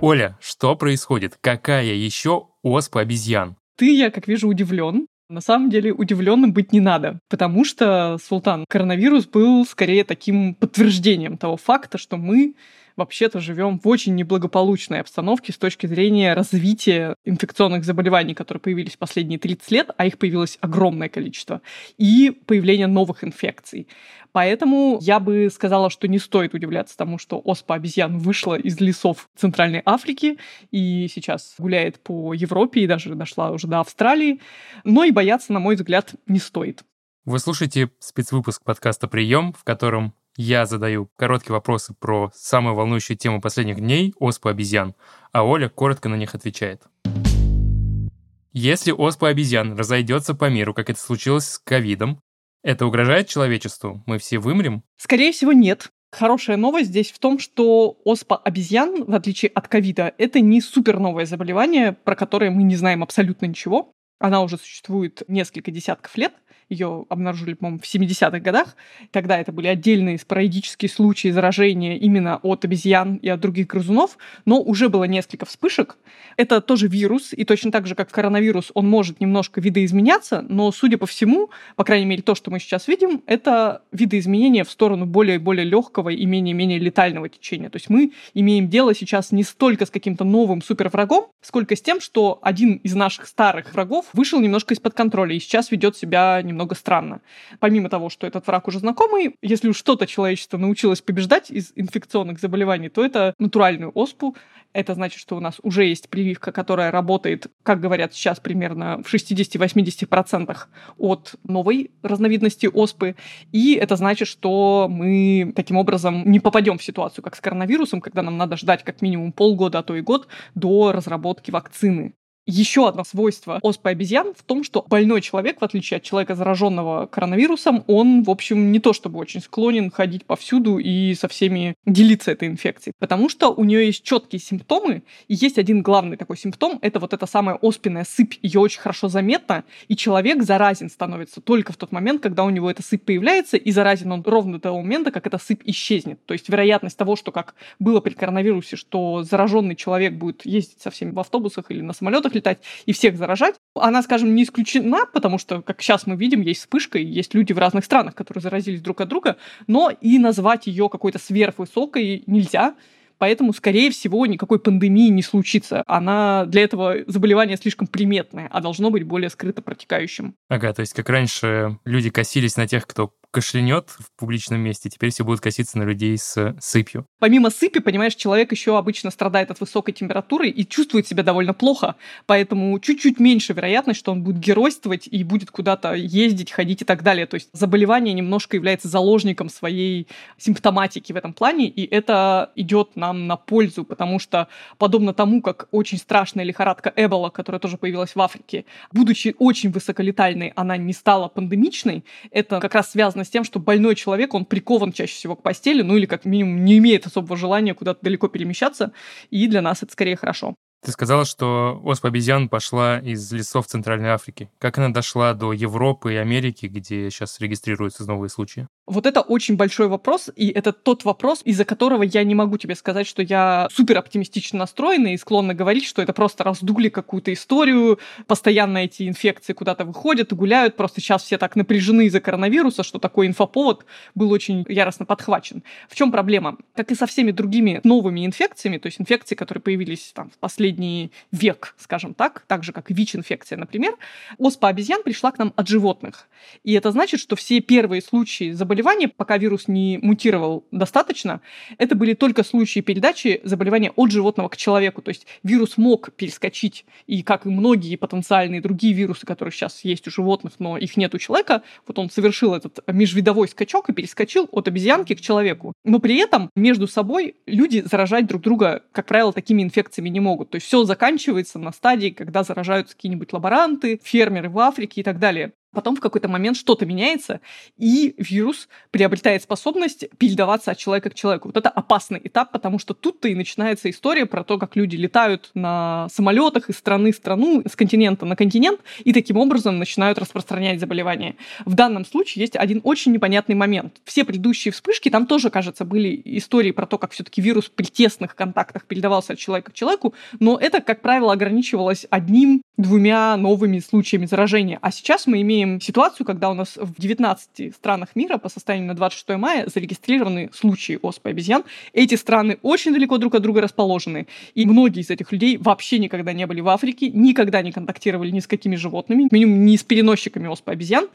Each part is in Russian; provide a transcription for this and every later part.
Оля, что происходит? Какая еще оспа обезьян? Ты, я как вижу, удивлен. На самом деле удивленным быть не надо, потому что, Султан, коронавирус был скорее таким подтверждением того факта, что мы вообще-то живем в очень неблагополучной обстановке с точки зрения развития инфекционных заболеваний, которые появились последние 30 лет, а их появилось огромное количество, и появления новых инфекций. Поэтому я бы сказала, что не стоит удивляться тому, что оспа обезьян вышла из лесов Центральной Африки и сейчас гуляет по Европе и даже дошла уже до Австралии. Но и бояться, на мой взгляд, не стоит. Вы слушаете спецвыпуск подкаста «Прием», в котором я задаю короткие вопросы про самую волнующую тему последних дней – оспу обезьян, а Оля коротко на них отвечает. Если оспа обезьян разойдется по миру, как это случилось с ковидом, это угрожает человечеству? Мы все вымрем? Скорее всего, нет. Хорошая новость здесь в том, что оспа обезьян, в отличие от ковида, это не супер новое заболевание, про которое мы не знаем абсолютно ничего. Она уже существует несколько десятков лет – ее обнаружили, по-моему, в 70-х годах. Тогда это были отдельные спорадические случаи заражения именно от обезьян и от других грызунов, но уже было несколько вспышек. Это тоже вирус, и точно так же, как коронавирус, он может немножко видоизменяться, но, судя по всему, по крайней мере, то, что мы сейчас видим, это видоизменение в сторону более и более легкого и менее-менее летального течения. То есть мы имеем дело сейчас не столько с каким-то новым суперврагом, сколько с тем, что один из наших старых врагов вышел немножко из-под контроля и сейчас ведет себя немного немного странно. Помимо того, что этот враг уже знакомый, если уж что-то человечество научилось побеждать из инфекционных заболеваний, то это натуральную оспу. Это значит, что у нас уже есть прививка, которая работает, как говорят сейчас, примерно в 60-80% от новой разновидности оспы. И это значит, что мы таким образом не попадем в ситуацию, как с коронавирусом, когда нам надо ждать как минимум полгода, а то и год до разработки вакцины. Еще одно свойство оспы обезьян в том, что больной человек, в отличие от человека, зараженного коронавирусом, он, в общем, не то чтобы очень склонен ходить повсюду и со всеми делиться этой инфекцией, потому что у нее есть четкие симптомы, и есть один главный такой симптом, это вот эта самая оспенная сыпь, ее очень хорошо заметно, и человек заразен становится только в тот момент, когда у него эта сыпь появляется, и заразен он ровно до того момента, как эта сыпь исчезнет. То есть вероятность того, что как было при коронавирусе, что зараженный человек будет ездить со всеми в автобусах или на самолетах, летать и всех заражать, она, скажем, не исключена, потому что, как сейчас мы видим, есть вспышка, и есть люди в разных странах, которые заразились друг от друга, но и назвать ее какой-то сверхвысокой нельзя, Поэтому, скорее всего, никакой пандемии не случится. Она для этого заболевания слишком приметное, а должно быть более скрыто протекающим. Ага, то есть как раньше люди косились на тех, кто кашлянет в публичном месте, теперь все будут коситься на людей с сыпью. Помимо сыпи, понимаешь, человек еще обычно страдает от высокой температуры и чувствует себя довольно плохо, поэтому чуть-чуть меньше вероятность, что он будет геройствовать и будет куда-то ездить, ходить и так далее. То есть заболевание немножко является заложником своей симптоматики в этом плане, и это идет нам на пользу, потому что подобно тому, как очень страшная лихорадка Эбола, которая тоже появилась в Африке, будучи очень высоколетальной, она не стала пандемичной, это как раз связано связано с тем, что больной человек, он прикован чаще всего к постели, ну или как минимум не имеет особого желания куда-то далеко перемещаться, и для нас это скорее хорошо. Ты сказала, что оспа обезьян пошла из лесов Центральной Африки. Как она дошла до Европы и Америки, где сейчас регистрируются новые случаи? Вот это очень большой вопрос, и это тот вопрос, из-за которого я не могу тебе сказать, что я супер оптимистично настроена и склонна говорить, что это просто раздули какую-то историю, постоянно эти инфекции куда-то выходят и гуляют, просто сейчас все так напряжены из-за коронавируса, что такой инфоповод был очень яростно подхвачен. В чем проблема? Как и со всеми другими новыми инфекциями, то есть инфекции, которые появились там в последний век, скажем так, так же, как ВИЧ-инфекция, например, оспа обезьян пришла к нам от животных. И это значит, что все первые случаи заболевания заболевания, пока вирус не мутировал достаточно, это были только случаи передачи заболевания от животного к человеку. То есть вирус мог перескочить, и как и многие потенциальные другие вирусы, которые сейчас есть у животных, но их нет у человека, вот он совершил этот межвидовой скачок и перескочил от обезьянки к человеку. Но при этом между собой люди заражать друг друга, как правило, такими инфекциями не могут. То есть все заканчивается на стадии, когда заражаются какие-нибудь лаборанты, фермеры в Африке и так далее. Потом в какой-то момент что-то меняется, и вирус приобретает способность передаваться от человека к человеку. Вот это опасный этап, потому что тут-то и начинается история про то, как люди летают на самолетах из страны в страну, с континента на континент, и таким образом начинают распространять заболевания. В данном случае есть один очень непонятный момент. Все предыдущие вспышки, там тоже, кажется, были истории про то, как все-таки вирус при тесных контактах передавался от человека к человеку, но это, как правило, ограничивалось одним-двумя новыми случаями заражения. А сейчас мы имеем имеем ситуацию, когда у нас в 19 странах мира по состоянию на 26 мая зарегистрированы случаи оспы обезьян. Эти страны очень далеко друг от друга расположены. И многие из этих людей вообще никогда не были в Африке, никогда не контактировали ни с какими животными, минимум не с переносчиками оспы обезьян.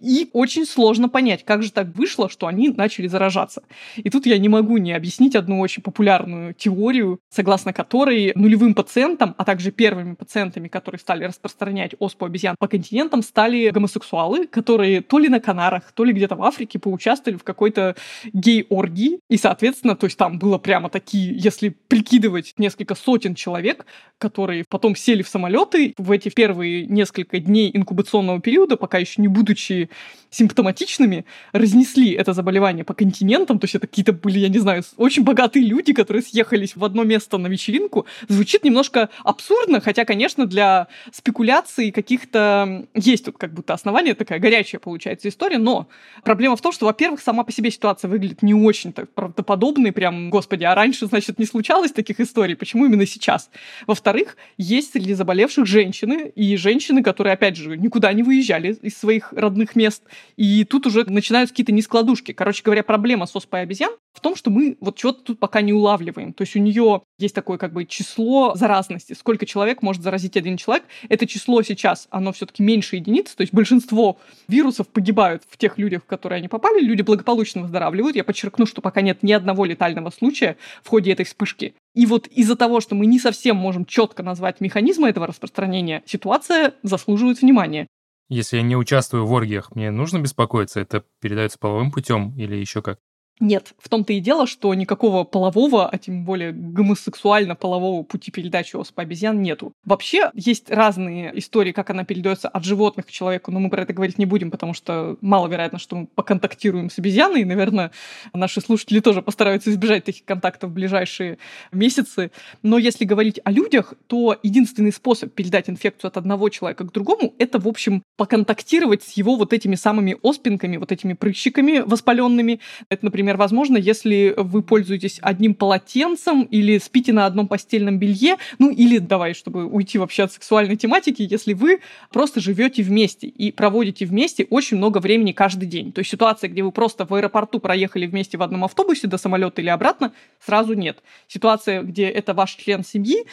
И очень сложно понять, как же так вышло, что они начали заражаться. И тут я не могу не объяснить одну очень популярную теорию, согласно которой нулевым пациентам, а также первыми пациентами, которые стали распространять оспу обезьян по континентам, стали гомосексуальные гомосексуалы, которые то ли на Канарах, то ли где-то в Африке поучаствовали в какой-то гей-оргии. И, соответственно, то есть там было прямо такие, если прикидывать несколько сотен человек, которые потом сели в самолеты в эти первые несколько дней инкубационного периода, пока еще не будучи симптоматичными, разнесли это заболевание по континентам. То есть это какие-то были, я не знаю, очень богатые люди, которые съехались в одно место на вечеринку. Звучит немножко абсурдно, хотя, конечно, для спекуляций каких-то есть тут как будто основания, такая горячая получается история, но проблема в том, что, во-первых, сама по себе ситуация выглядит не очень-то правдоподобной, прям, господи, а раньше, значит, не случалось таких историй, почему именно сейчас? Во-вторых, есть среди заболевших женщины, и женщины, которые, опять же, никуда не выезжали из своих родных мест, и тут уже начинаются какие-то нескладушки. Короче говоря, проблема с оспой обезьян в том, что мы вот что-то тут пока не улавливаем. То есть у нее есть такое как бы число заразности. Сколько человек может заразить один человек? Это число сейчас, оно все-таки меньше единиц, то есть большинство вирусов погибают в тех людях, в которые они попали, люди благополучно выздоравливают. Я подчеркну, что пока нет ни одного летального случая в ходе этой вспышки. И вот из-за того, что мы не совсем можем четко назвать механизмы этого распространения, ситуация заслуживает внимания. Если я не участвую в оргиях, мне нужно беспокоиться? Это передается половым путем или еще как? Нет, в том-то и дело, что никакого полового, а тем более гомосексуально-полового пути передачи оспы обезьян нету. Вообще есть разные истории, как она передается от животных к человеку, но мы про это говорить не будем, потому что маловероятно, что мы поконтактируем с обезьяной, и, наверное, наши слушатели тоже постараются избежать таких контактов в ближайшие месяцы. Но если говорить о людях, то единственный способ передать инфекцию от одного человека к другому — это, в общем, поконтактировать с его вот этими самыми оспинками, вот этими прыщиками воспаленными. Это, например, например, возможно, если вы пользуетесь одним полотенцем или спите на одном постельном белье, ну или давай, чтобы уйти вообще от сексуальной тематики, если вы просто живете вместе и проводите вместе очень много времени каждый день. То есть ситуация, где вы просто в аэропорту проехали вместе в одном автобусе до самолета или обратно, сразу нет. Ситуация, где это ваш член семьи,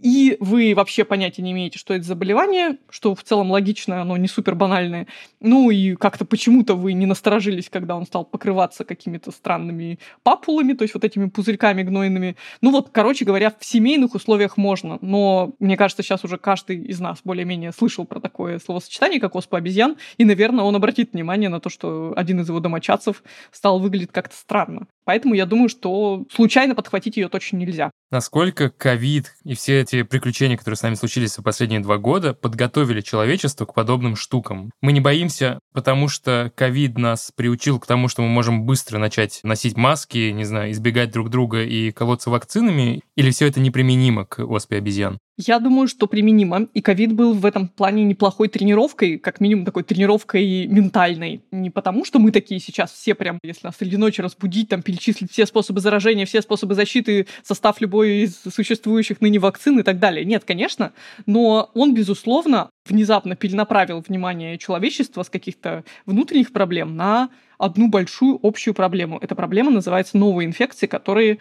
и вы вообще понятия не имеете, что это заболевание, что в целом логично, оно не супер банальное. Ну и как-то почему-то вы не насторожились, когда он стал покрываться какими-то странными папулами, то есть вот этими пузырьками гнойными. Ну вот, короче говоря, в семейных условиях можно, но мне кажется, сейчас уже каждый из нас более-менее слышал про такое словосочетание, как оспа обезьян, и, наверное, он обратит внимание на то, что один из его домочадцев стал выглядеть как-то странно. Поэтому я думаю, что случайно подхватить ее точно нельзя. Насколько ковид и все эти приключения, которые с нами случились за последние два года, подготовили человечество к подобным штукам? Мы не боимся, потому что ковид нас приучил к тому, что мы можем быстро начать носить маски, не знаю, избегать друг друга и колоться вакцинами, или все это неприменимо к оспе обезьян? Я думаю, что применимо. И ковид был в этом плане неплохой тренировкой, как минимум такой тренировкой ментальной. Не потому, что мы такие сейчас все прям, если нас среди ночи разбудить, там перечислить все способы заражения, все способы защиты, состав любой из существующих ныне вакцин и так далее. Нет, конечно. Но он, безусловно, внезапно перенаправил внимание человечества с каких-то внутренних проблем на одну большую общую проблему. Эта проблема называется новые инфекции, которые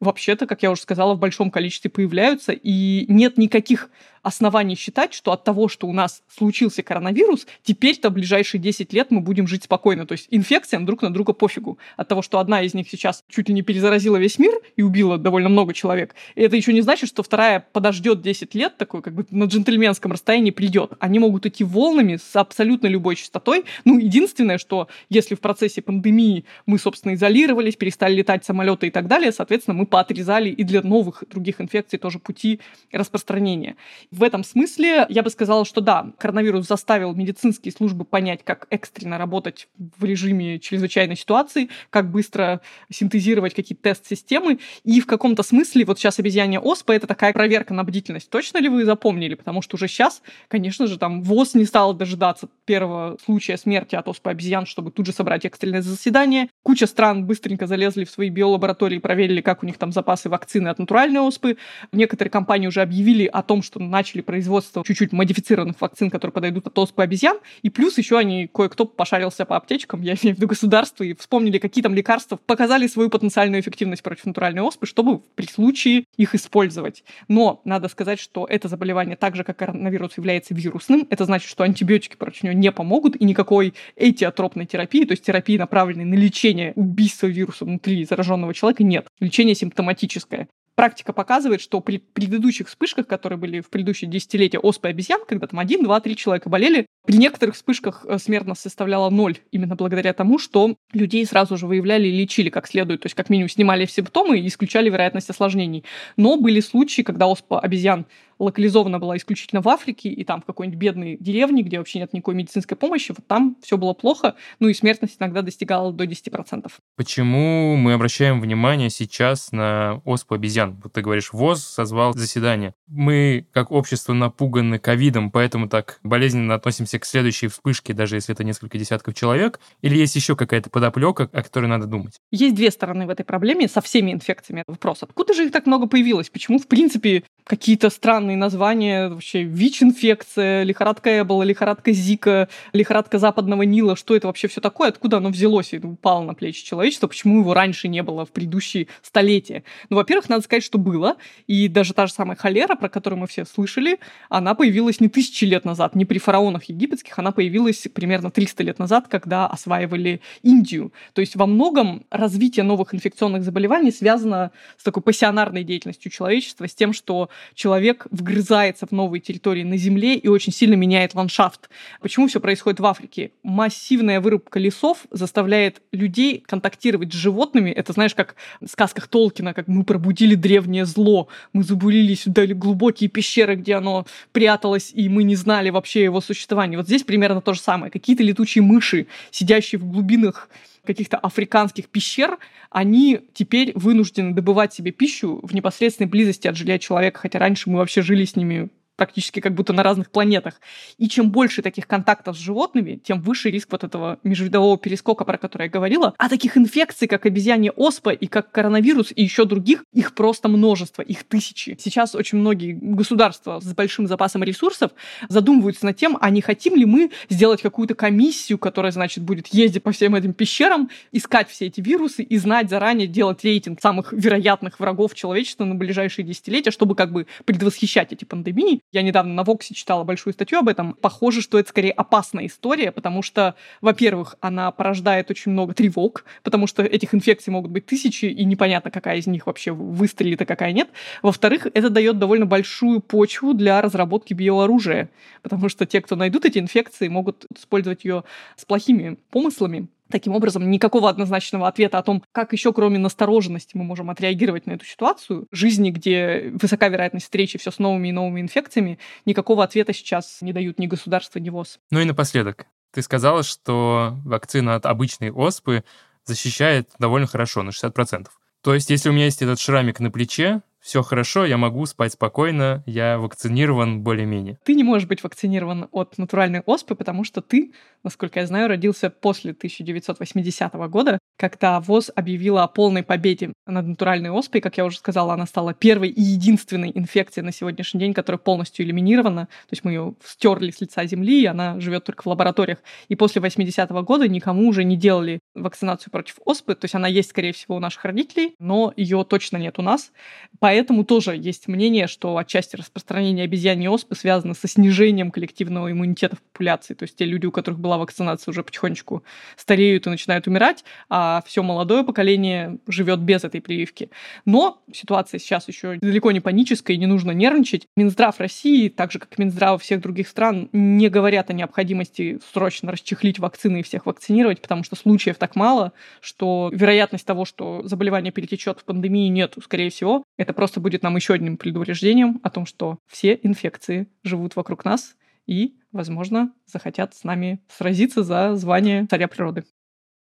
вообще-то, как я уже сказала, в большом количестве появляются, и нет никаких оснований считать, что от того, что у нас случился коронавирус, теперь-то в ближайшие 10 лет мы будем жить спокойно. То есть инфекциям друг на друга пофигу. От того, что одна из них сейчас чуть ли не перезаразила весь мир и убила довольно много человек, и это еще не значит, что вторая подождет 10 лет, такой как бы на джентльменском расстоянии придет. Они могут идти волнами с абсолютно любой частотой. Ну, единственное, что если в процессе пандемии мы, собственно, изолировались, перестали летать самолеты и так далее, соответственно, мы поотрезали и для новых других инфекций тоже пути распространения. В этом смысле я бы сказала, что да, коронавирус заставил медицинские службы понять, как экстренно работать в режиме чрезвычайной ситуации, как быстро синтезировать какие-то тест-системы. И в каком-то смысле вот сейчас обезьяне ОСПА — это такая проверка на бдительность. Точно ли вы запомнили? Потому что уже сейчас, конечно же, там ВОЗ не стал дожидаться первого случая смерти от оспы обезьян, чтобы тут же собрать экстренное заседание. Куча стран быстренько залезли в свои биолаборатории и проверили, как у них там запасы вакцины от натуральной оспы. Некоторые компании уже объявили о том, что начали производство чуть-чуть модифицированных вакцин, которые подойдут от оспы обезьян. И плюс еще они кое-кто пошарился по аптечкам, я имею в виду государство, и вспомнили, какие там лекарства показали свою потенциальную эффективность против натуральной оспы, чтобы при случае их использовать. Но надо сказать, что это заболевание, так же как коронавирус, является вирусным. Это значит, что антибиотики против него не помогут, и никакой этиотропной терапии, то есть терапии, направленной на лечение убийства вируса внутри зараженного человека, нет. Лечение симптоматическое практика показывает, что при предыдущих вспышках, которые были в предыдущие десятилетия оспы обезьян, когда там один, два, три человека болели, при некоторых вспышках э, смертность составляла ноль, именно благодаря тому, что людей сразу же выявляли и лечили как следует, то есть как минимум снимали симптомы и исключали вероятность осложнений. Но были случаи, когда оспа обезьян локализована была исключительно в Африке и там в какой-нибудь бедной деревне, где вообще нет никакой медицинской помощи, вот там все было плохо, ну и смертность иногда достигала до 10%. Почему мы обращаем внимание сейчас на оспу обезьян? Вот ты говоришь, ВОЗ созвал заседание. Мы, как общество, напуганы ковидом, поэтому так болезненно относимся к следующей вспышке, даже если это несколько десятков человек? Или есть еще какая-то подоплека, о которой надо думать? Есть две стороны в этой проблеме со всеми инфекциями. Вопрос, откуда же их так много появилось? Почему, в принципе, какие-то странные названия, вообще ВИЧ-инфекция, лихорадка Эбола, лихорадка Зика, лихорадка Западного Нила, что это вообще все такое, откуда оно взялось и упало на плечи человечества, почему его раньше не было в предыдущие столетия. Ну, во-первых, надо сказать, что было, и даже та же самая холера, про которую мы все слышали, она появилась не тысячи лет назад, не при фараонах египетских, она появилась примерно 300 лет назад, когда осваивали Индию. То есть во многом развитие новых инфекционных заболеваний связано с такой пассионарной деятельностью человечества, с тем, что человек вгрызается в новые территории на Земле и очень сильно меняет ландшафт. Почему все происходит в Африке? Массивная вырубка лесов заставляет людей контактировать с животными. Это, знаешь, как в сказках Толкина, как мы пробудили древнее зло, мы забурились в глубокие пещеры, где оно пряталось, и мы не знали вообще его существования. Вот здесь примерно то же самое. Какие-то летучие мыши, сидящие в глубинах каких-то африканских пещер, они теперь вынуждены добывать себе пищу в непосредственной близости от жилья человека, хотя раньше мы вообще жили с ними практически как будто на разных планетах. И чем больше таких контактов с животными, тем выше риск вот этого межвидового перескока, про который я говорила. А таких инфекций, как обезьянья оспа и как коронавирус и еще других, их просто множество, их тысячи. Сейчас очень многие государства с большим запасом ресурсов задумываются над тем, а не хотим ли мы сделать какую-то комиссию, которая, значит, будет ездить по всем этим пещерам, искать все эти вирусы и знать заранее, делать рейтинг самых вероятных врагов человечества на ближайшие десятилетия, чтобы как бы предвосхищать эти пандемии. Я недавно на Воксе читала большую статью об этом. Похоже, что это скорее опасная история, потому что, во-первых, она порождает очень много тревог, потому что этих инфекций могут быть тысячи, и непонятно, какая из них вообще выстрелит, а какая нет. Во-вторых, это дает довольно большую почву для разработки биооружия, потому что те, кто найдут эти инфекции, могут использовать ее с плохими помыслами. Таким образом, никакого однозначного ответа о том, как еще кроме настороженности мы можем отреагировать на эту ситуацию, жизни, где высока вероятность встречи все с новыми и новыми инфекциями, никакого ответа сейчас не дают ни государство, ни ВОЗ. Ну и напоследок, ты сказала, что вакцина от обычной оспы защищает довольно хорошо, на 60%. То есть, если у меня есть этот шрамик на плече, все хорошо, я могу спать спокойно, я вакцинирован более-менее. Ты не можешь быть вакцинирован от натуральной оспы, потому что ты, насколько я знаю, родился после 1980 года, когда ВОЗ объявила о полной победе над натуральной оспой. Как я уже сказала, она стала первой и единственной инфекцией на сегодняшний день, которая полностью элиминирована. То есть мы ее стерли с лица земли, и она живет только в лабораториях. И после 80 -го года никому уже не делали вакцинацию против оспы. То есть она есть, скорее всего, у наших родителей, но ее точно нет у нас. Поэтому Поэтому тоже есть мнение, что отчасти распространение обезьяньей оспы связано со снижением коллективного иммунитета в популяции. То есть те люди, у которых была вакцинация, уже потихонечку стареют и начинают умирать, а все молодое поколение живет без этой прививки. Но ситуация сейчас еще далеко не паническая, и не нужно нервничать. Минздрав России, так же как Минздрав всех других стран, не говорят о необходимости срочно расчехлить вакцины и всех вакцинировать, потому что случаев так мало, что вероятность того, что заболевание перетечет в пандемию, нет, скорее всего. Это просто просто будет нам еще одним предупреждением о том, что все инфекции живут вокруг нас и, возможно, захотят с нами сразиться за звание царя природы.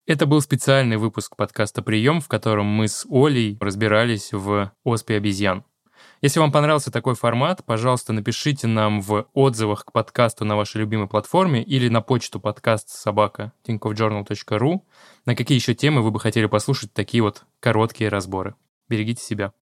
Это был специальный выпуск подкаста «Прием», в котором мы с Олей разбирались в оспе обезьян. Если вам понравился такой формат, пожалуйста, напишите нам в отзывах к подкасту на вашей любимой платформе или на почту подкаст собака tinkovjournal.ru, на какие еще темы вы бы хотели послушать такие вот короткие разборы. Берегите себя.